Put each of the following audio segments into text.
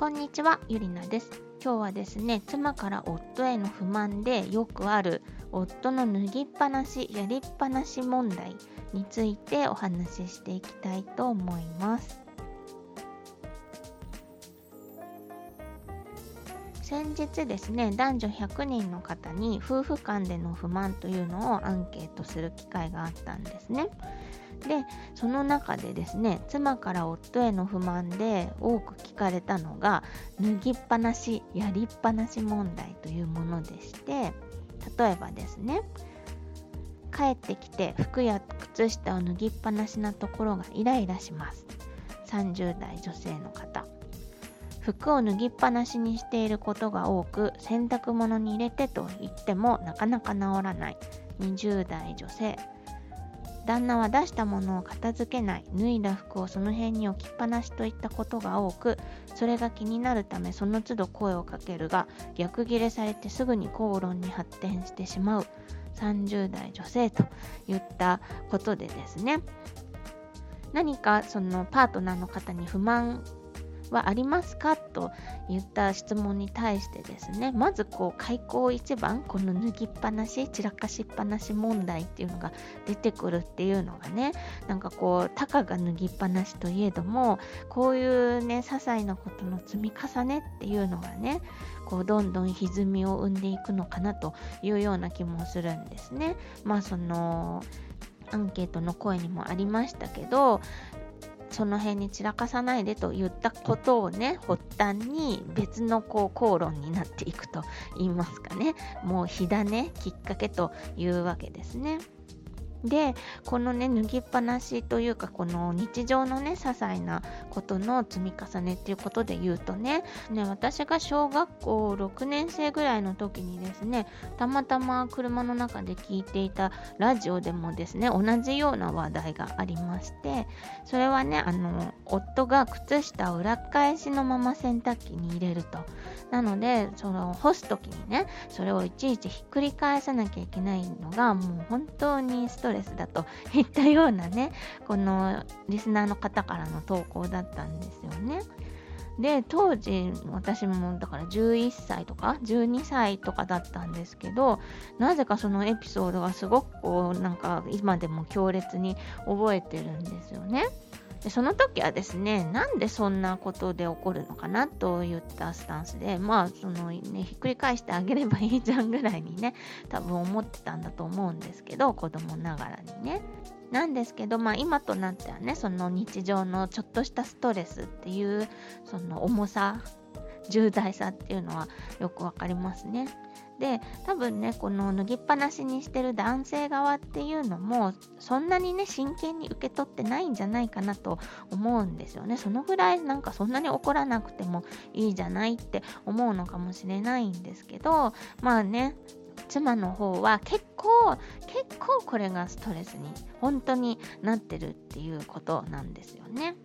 こんにちは、ゆりなです。今日はですね、妻から夫への不満でよくある夫の脱ぎっぱなし、やりっぱなし問題についてお話ししていきたいと思います。先日ですね男女100人の方に夫婦間での不満というのをアンケートする機会があったんですね。でその中でですね妻から夫への不満で多く聞かれたのが脱ぎっぱなしやりっぱなし問題というものでして例えばですね帰ってきて服や靴下を脱ぎっぱなしなところがイライラします。30代女性の方。服を脱ぎっぱなしにしていることが多く洗濯物に入れてと言ってもなかなか治らない。20代女性。旦那は出したものを片付けない脱いだ服をその辺に置きっぱなしといったことが多くそれが気になるためその都度声をかけるが逆ギレされてすぐに口論に発展してしまう。30代女性といったことでですね。何かそのパートナーの方に不満はありますか？と言った質問に対してですねまずこう開口一番この脱ぎっぱなし散らかしっぱなし問題っていうのが出てくるっていうのがねなんかこうたかが脱ぎっぱなしといえどもこういうね些細なことの積み重ねっていうのがねこうどんどん歪みを生んでいくのかなというような気もするんですね。まあそのアンケートの声にもありましたけどその辺に散らかさないでと言ったことをね発端に別のこう口論になっていくと言いますかねもう火種きっかけというわけですね。でこのね脱ぎっぱなしというかこの日常のね些細なことの積み重ねっていうことで言うとねね私が小学校6年生ぐらいの時にですねたまたま車の中で聞いていたラジオでもですね同じような話題がありましてそれはねあの夫が靴下を裏返しのまま洗濯機に入れると。なのでその干す時にねそれをいちいちひっくり返さなきゃいけないのがもう本当にストトレスだといったようなねこのリスナーの方からの投稿だったんですよね。で当時私もだから11歳とか12歳とかだったんですけどなぜかそのエピソードがすごくこうなんか今でも強烈に覚えてるんですよね。でその時はですねなんでそんなことで起こるのかなといったスタンスでまあそのねひっくり返してあげればいいじゃんぐらいにね多分思ってたんだと思うんですけど子供ながらにね。なんですけど、まあ、今となってはねその日常のちょっとしたストレスっていうその重さ重大さっていうのはよくわかりますね。で多分ねこの脱ぎっぱなしにしてる男性側っていうのもそんなにね真剣に受け取ってないんじゃないかなと思うんですよねそのぐらいなんかそんなに怒らなくてもいいじゃないって思うのかもしれないんですけどまあね妻の方は結構結構これがストレスに本当になってるっていうことなんですよね。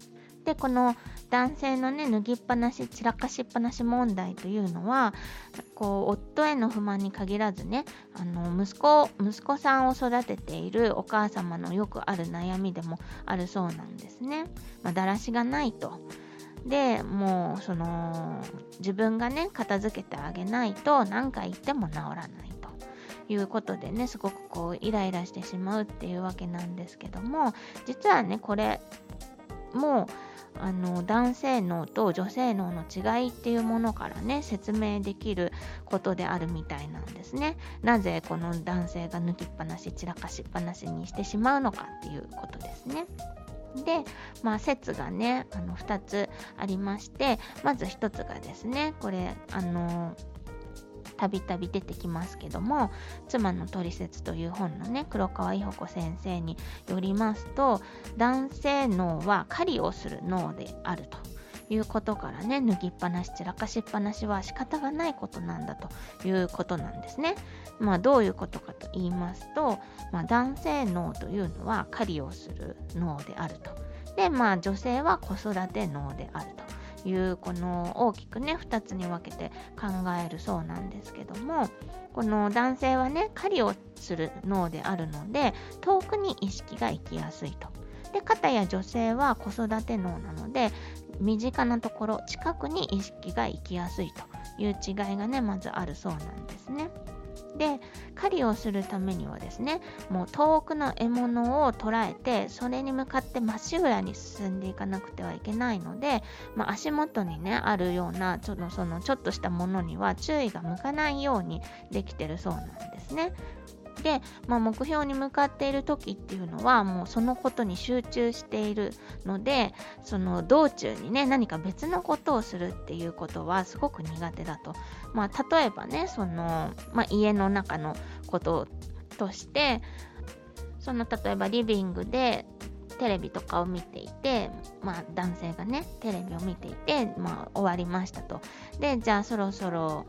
でこの男性のね脱ぎっぱなし散らかしっぱなし問題というのはこう夫への不満に限らずねあの息子息子さんを育てているお母様のよくある悩みでもあるそうなんですね。まあ、だらしがないと。でもうその自分がね片付けてあげないと何回言っても治らないということでねすごくこうイライラしてしまうっていうわけなんですけども実はねこれもうあの男性脳と女性脳の違いっていうものからね説明できることであるみたいなんですね。なぜこの男性が抜きっぱなし散らかしっぱなしにしてしまうのかっていうことですね。で、まあ、説がねあの2つありましてまず1つがですねこれあのたびたび出てきますけども「妻のトリセツ」という本のね黒川伊保子先生によりますと男性脳は狩りをする脳であるということからね脱ぎっぱなし散らかしっぱなしは仕方がないことなんだということなんですね。まあどういうことかと言いますと、まあ、男性脳というのは狩りをする脳であると。でまあ女性は子育て脳であると。いうこの大きくね2つに分けて考えるそうなんですけどもこの男性はね狩りをする脳であるので遠くに意識が行きやすいと。で肩や女性は子育て脳なので身近なところ近くに意識が行きやすいという違いがねまずあるそうなんですね。で狩りをするためにはですねもう遠くの獲物を捉えてそれに向かってまっしぐらに進んでいかなくてはいけないので、まあ、足元にねあるようなちょっとそのちょっとしたものには注意が向かないようにできてるそうなんですね。で、まあ、目標に向かっている時っていうのはもうそのことに集中しているのでその道中にね何か別のことをするっていうことはすごく苦手だと、まあ、例えばねその、まあ、家の中のこととしてその例えばリビングでテレビとかを見ていて、まあ、男性がねテレビを見ていて、まあ、終わりましたと。でじゃあそろそろ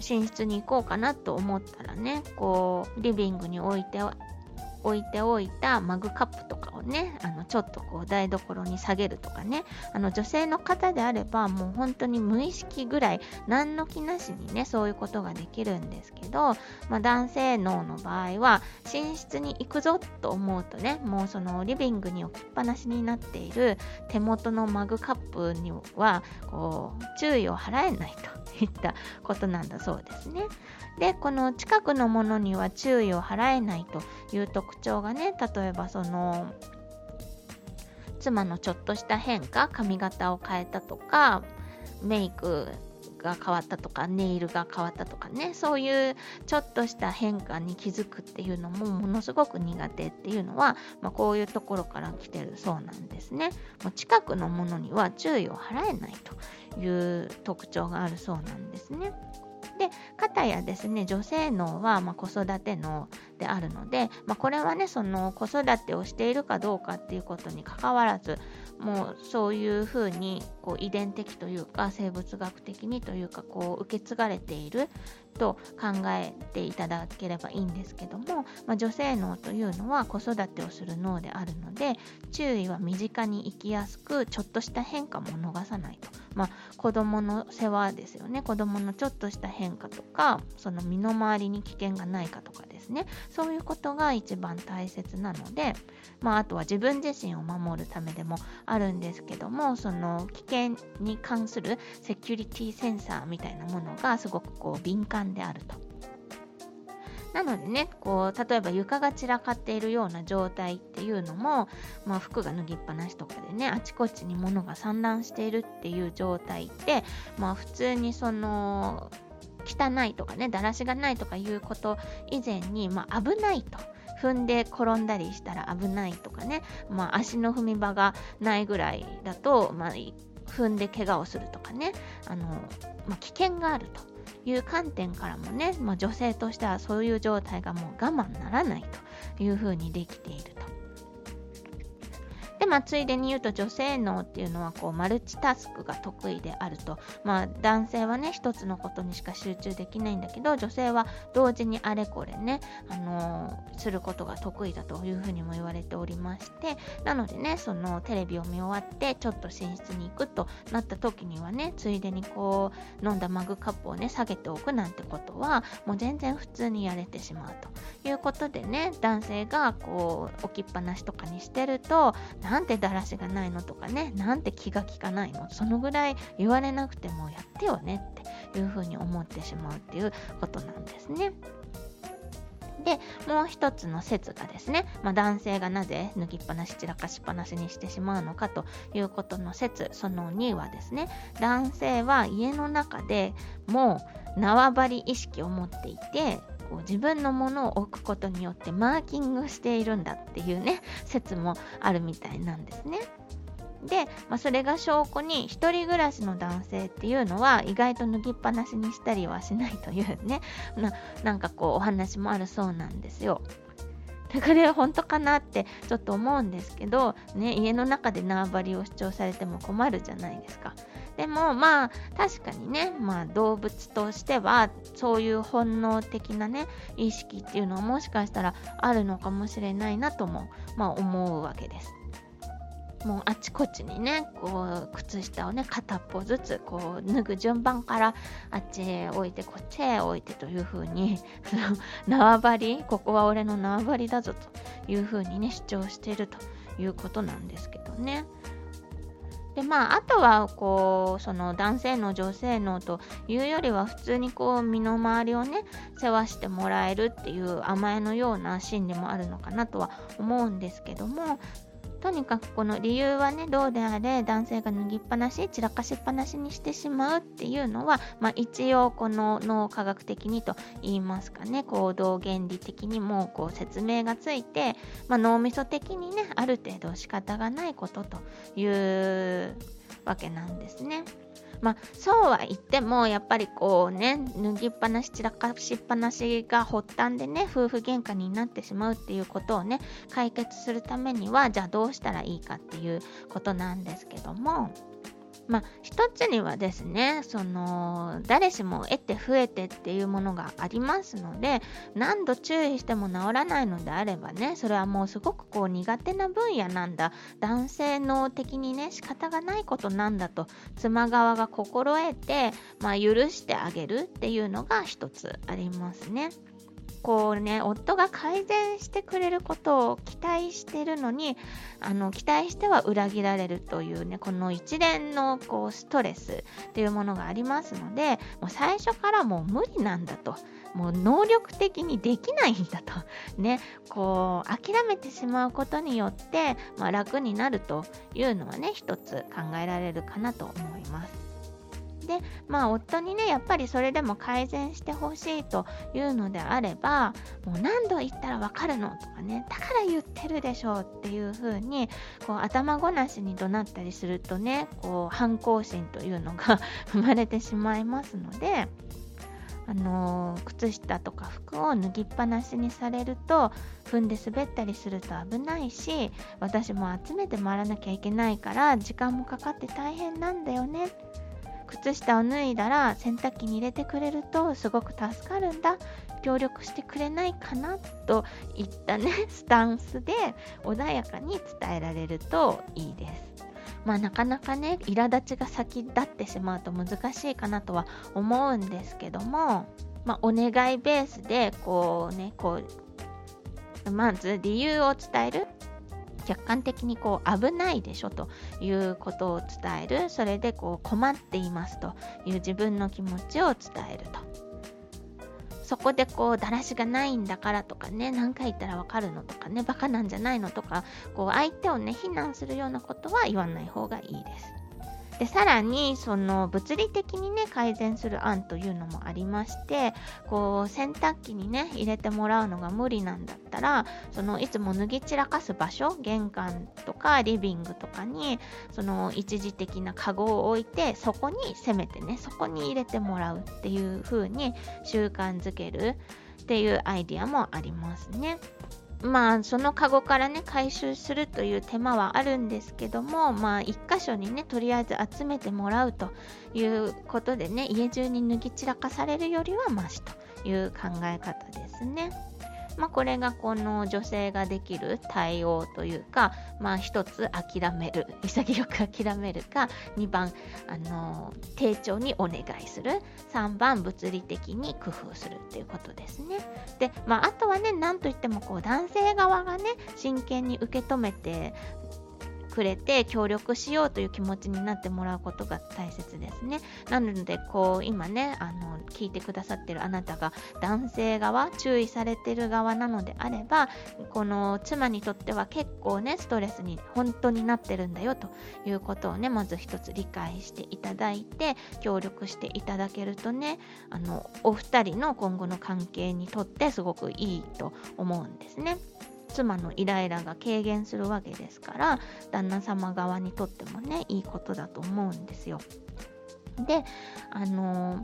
寝室に行こうかなと思ったらねこうリビングに置いて置いておいたマグカップとかをねあのちょっとこう台所に下げるとかねあの女性の方であればもう本当に無意識ぐらい何の気なしにねそういうことができるんですけど、まあ、男性脳の場合は寝室に行くぞと思うとねもうそのリビングに置きっぱなしになっている手元のマグカップにはこう注意を払えないと。いったことなんだそうですね。で、この近くのものには注意を払えないという特徴がね、例えばその、妻のちょっとした変化、髪型を変えたとか、メイクが変わったとかネイルが変わったとかねそういうちょっとした変化に気づくっていうのもものすごく苦手っていうのは、まあ、こういうところから来てるそうなんですねもう近くのものには注意を払えないという特徴があるそうなんですね。で、方やですね、女性脳はま子育ての脳であるので、まあ、これはね、その子育てをしているかどうかっていうことにかかわらず、もうそういうふうにこう遺伝的というか生物学的にというかこう受け継がれていると考えていただければいいんですけども、まあ、女性脳というのは子育てをする脳であるので注意は身近に行きやすくちょっとした変化も逃さないと、まあ、子どもの世話ですよね。子どものちょっとした変化とかその身の回りに危険がないかとかですね。そういうことが一番大切なので、まあ、あとは自分自身を守るためでもあるんですけどもその危険に関するセキュリティセンサーみたいなものがすごくこう敏感であると。なのでね、こう、例えば床が散らかっているような状態っていうのも、まあ、服が脱ぎっぱなしとかでね、あちこちに物が散乱しているっていう状態って、まあ、普通にその、汚いとかね、だらしがないとかいうこと以前に、まあ、危ないと。踏んで転んだりしたら危ないとかね、まあ、足の踏み場がないぐらいだと、まあ、踏んで怪我をするとかね、あのまあ、危険があるという観点からもね、まあ、女性としてはそういう状態がもう我慢ならないというふうにできていると。まあ、ついでに言うと女性脳っていうのはこうマルチタスクが得意であると、まあ、男性はね一つのことにしか集中できないんだけど女性は同時にあれこれね、あのー、することが得意だというふうにも言われておりまして。なのでねそのテレビを見終わってちょっと寝室に行くとなった時にはねついでにこう飲んだマグカップをね下げておくなんてことはもう全然普通にやれてしまうということでね男性がこう置きっぱなしとかにしてると何なんてだらしがないのとかね、なんて気が利かないの、そのぐらい言われなくてもやってよねっていうふうに思ってしまうっていうことなんですね。で、もう一つの説がですね、まあ、男性がなぜ脱ぎっぱなし散らかしっぱなしにしてしまうのかということの説、その2はですね、男性は家の中でもう縄張り意識を持っていて、こう自分のものを置くことによってマーキングしているんだっていうね説もあるみたいなんですね。で、まあ、それが証拠に一人暮らしの男性っていうのは意外と脱ぎっぱなしにしたりはしないというね ななんかこうお話もあるそうなんですよ。だから本当かなってちょっと思うんですけど、ね、家の中で縄張りを主張されても困るじゃないですか。でもまあ確かにね、まあ、動物としてはそういう本能的なね意識っていうのはもしかしたらあるのかもしれないなとも、まあ、思うわけです。もうあちこちにねこう靴下をね片っぽずつこう脱ぐ順番からあっちへ置いてこっちへ置いてという風に 縄張りここは俺の縄張りだぞという風にね主張しているということなんですけどね。でまあ、あとはこうその男性の女性のというよりは普通にこう身の回りをね世話してもらえるっていう甘えのようなシーンでもあるのかなとは思うんですけどもとにかくこの理由はねどうであれ男性が脱ぎっぱなし散らかしっぱなしにしてしまうっていうのは、まあ、一応この脳科学的にと言いますかね行動原理的にもこう説明がついて、まあ、脳みそ的にねある程度仕方がないことというわけなんですね。まあ、そうは言っても、やっぱりこうね、脱ぎっぱなし、散らかしっぱなしが発端でね、夫婦喧嘩になってしまうっていうことをね、解決するためには、じゃあどうしたらいいかっていうことなんですけども、まあ、一つにはですね、その、誰しも得て増えてっていうものがありますので、何度注意しても治らないのであればね、それはもうすごくこう苦手な分野なんだ、男性脳的にね、仕方がないことなんだと、妻側が心得て、まあ、許してあげるっていうのが一つありますね。こうね、夫が改善してくれることを期待してるのに、あの期待しては裏切られるというね、この一連のこうストレスっていうものがありますので、もう最初からもう無理なんだと。もう能力的にできないんだと。ね、こう、諦めてしまうことによって、まあ、楽になるというのはね、一つ考えられるかなと思います。で、まあ、夫にね、やっぱりそれでも改善してほしいというのであれば、もう何度言ったらわかるのとかね、だから言ってるでしょうっていう風に、こう、頭ごなしに怒鳴ったりするとね、こう、反抗心というのが 生まれてしまいますので、あの、靴下とか服を脱ぎっぱなしにされると踏んで滑ったりすると危ないし私も集めて回らなきゃいけないから時間もかかって大変なんだよね。靴下を脱いだら洗濯機に入れてくれるとすごく助かるんだ協力してくれないかなといったね スタンスで穏やかに伝えられるといいです。まあなかなかね苛立ちが先立ってしまうと難しいかなとは思うんですけども、まあ、お願いベースでこうねこうまず理由を伝える客観的にこう危ないでしょということを伝える。それでこう困っていますという自分の気持ちを伝えると。そこでこうだらしがないんだからとかね何回言ったらわかるのとかねバカなんじゃないのとかこう相手をね非難するようなことは言わない方がいいです。でさらにその物理的にね改善する案というのもありましてこう洗濯機にね入れてもらうのが無理なんだったらそのいつも脱ぎ散らかす場所玄関とかリビングとかにその一時的なカゴを置いてそこにせめてねそこに入れてもらうっていう風に習慣づけるっていうアイディアもありますね。まあそのカゴからね回収するという手間はあるんですけどもまあ一箇所にねとりあえず集めてもらうということでね家中に脱ぎ散らかされるよりはマシという考え方ですね。まあ、これがこの女性ができる対応というか、まあ、一つ諦める潔く諦めるか2番あの丁重にお願いする3番物理的に工夫するっていうことですね。で、まあ、あとはね何といってもこう男性側がね真剣に受け止めてくれて協力しようという気持ちになってもらうことが大切ですね。なので、こう、今ね、あの、聞いてくださってるあなたが男性側、注意されてる側なのであれば、この妻にとっては結構ね、ストレスに本当になってるんだよということをね、まず一つ理解していただいて、協力していただけるとね、あの、お二人の今後の関係にとってすごくいいと思うんですね。妻のイライラが軽減するわけですから旦那様側にとってもねいいことだと思うんですよ。であの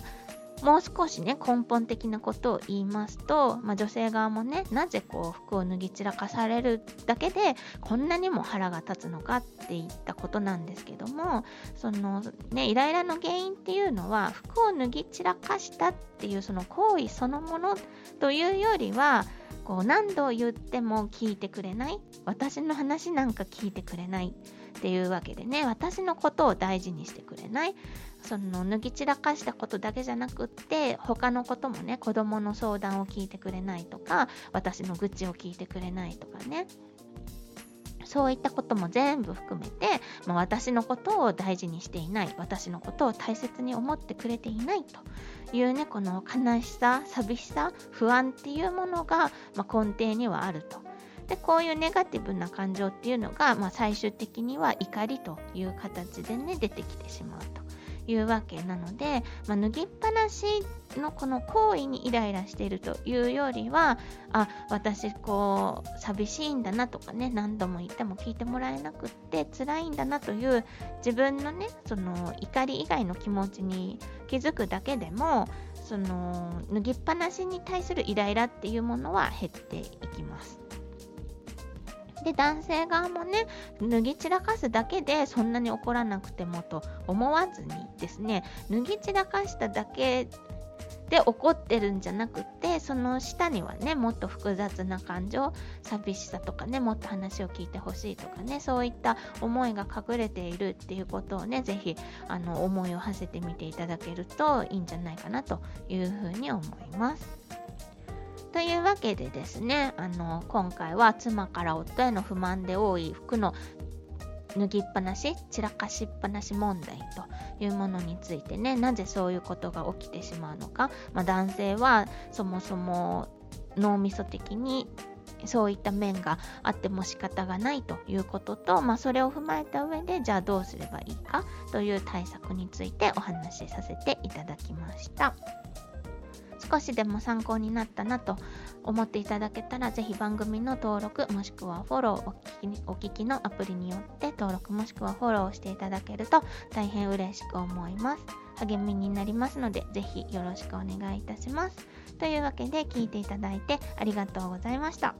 もう少しね根本的なことを言いますと、まあ、女性側もねなぜこう服を脱ぎ散らかされるだけでこんなにも腹が立つのかっていったことなんですけどもそのねイライラの原因っていうのは服を脱ぎ散らかしたっていうその行為そのものというよりはこう何度言っても聞いてくれない私の話なんか聞いてくれないっていうわけでね私のことを大事にしてくれないその脱ぎ散らかしたことだけじゃなくって他のこともね子供の相談を聞いてくれないとか私の愚痴を聞いてくれないとかね。そういったことも全部含めて、まあ、私のことを大事にしていない私のことを大切に思ってくれていないというねこの悲しさ寂しさ不安っていうものが、まあ、根底にはあると。でこういうネガティブな感情っていうのが、まあ、最終的には怒りという形でね出てきてしまう。いうわけなので、まあ、脱ぎっぱなしのこの行為にイライラしているというよりはあ私こう寂しいんだなとかね何度も言っても聞いてもらえなくって辛いんだなという自分のねその怒り以外の気持ちに気づくだけでもその脱ぎっぱなしに対するイライラっていうものは減っていきます。で男性側もね脱ぎ散らかすだけでそんなに怒らなくてもと思わずにですね脱ぎ散らかしただけで怒ってるんじゃなくてその下にはねもっと複雑な感情寂しさとかねもっと話を聞いてほしいとかねそういった思いが隠れているっていうことをね是非あの思いを馳せてみていただけるといいんじゃないかなというふうに思います。というわけでですね、あの今回は妻から夫への不満で多い服の脱ぎっぱなし散らかしっぱなし問題というものについてねなぜそういうことが起きてしまうのか、まあ、男性はそもそも脳みそ的にそういった面があっても仕方がないということと、まあ、それを踏まえた上でじゃあどうすればいいかという対策についてお話しさせていただきました。少しでも参考になったなと思っていただけたら、ぜひ番組の登録もしくはフォローお聞きお聞きのアプリによって登録もしくはフォローしていただけると大変嬉しく思います。励みになりますので、ぜひよろしくお願いいたします。というわけで聞いていただいてありがとうございました。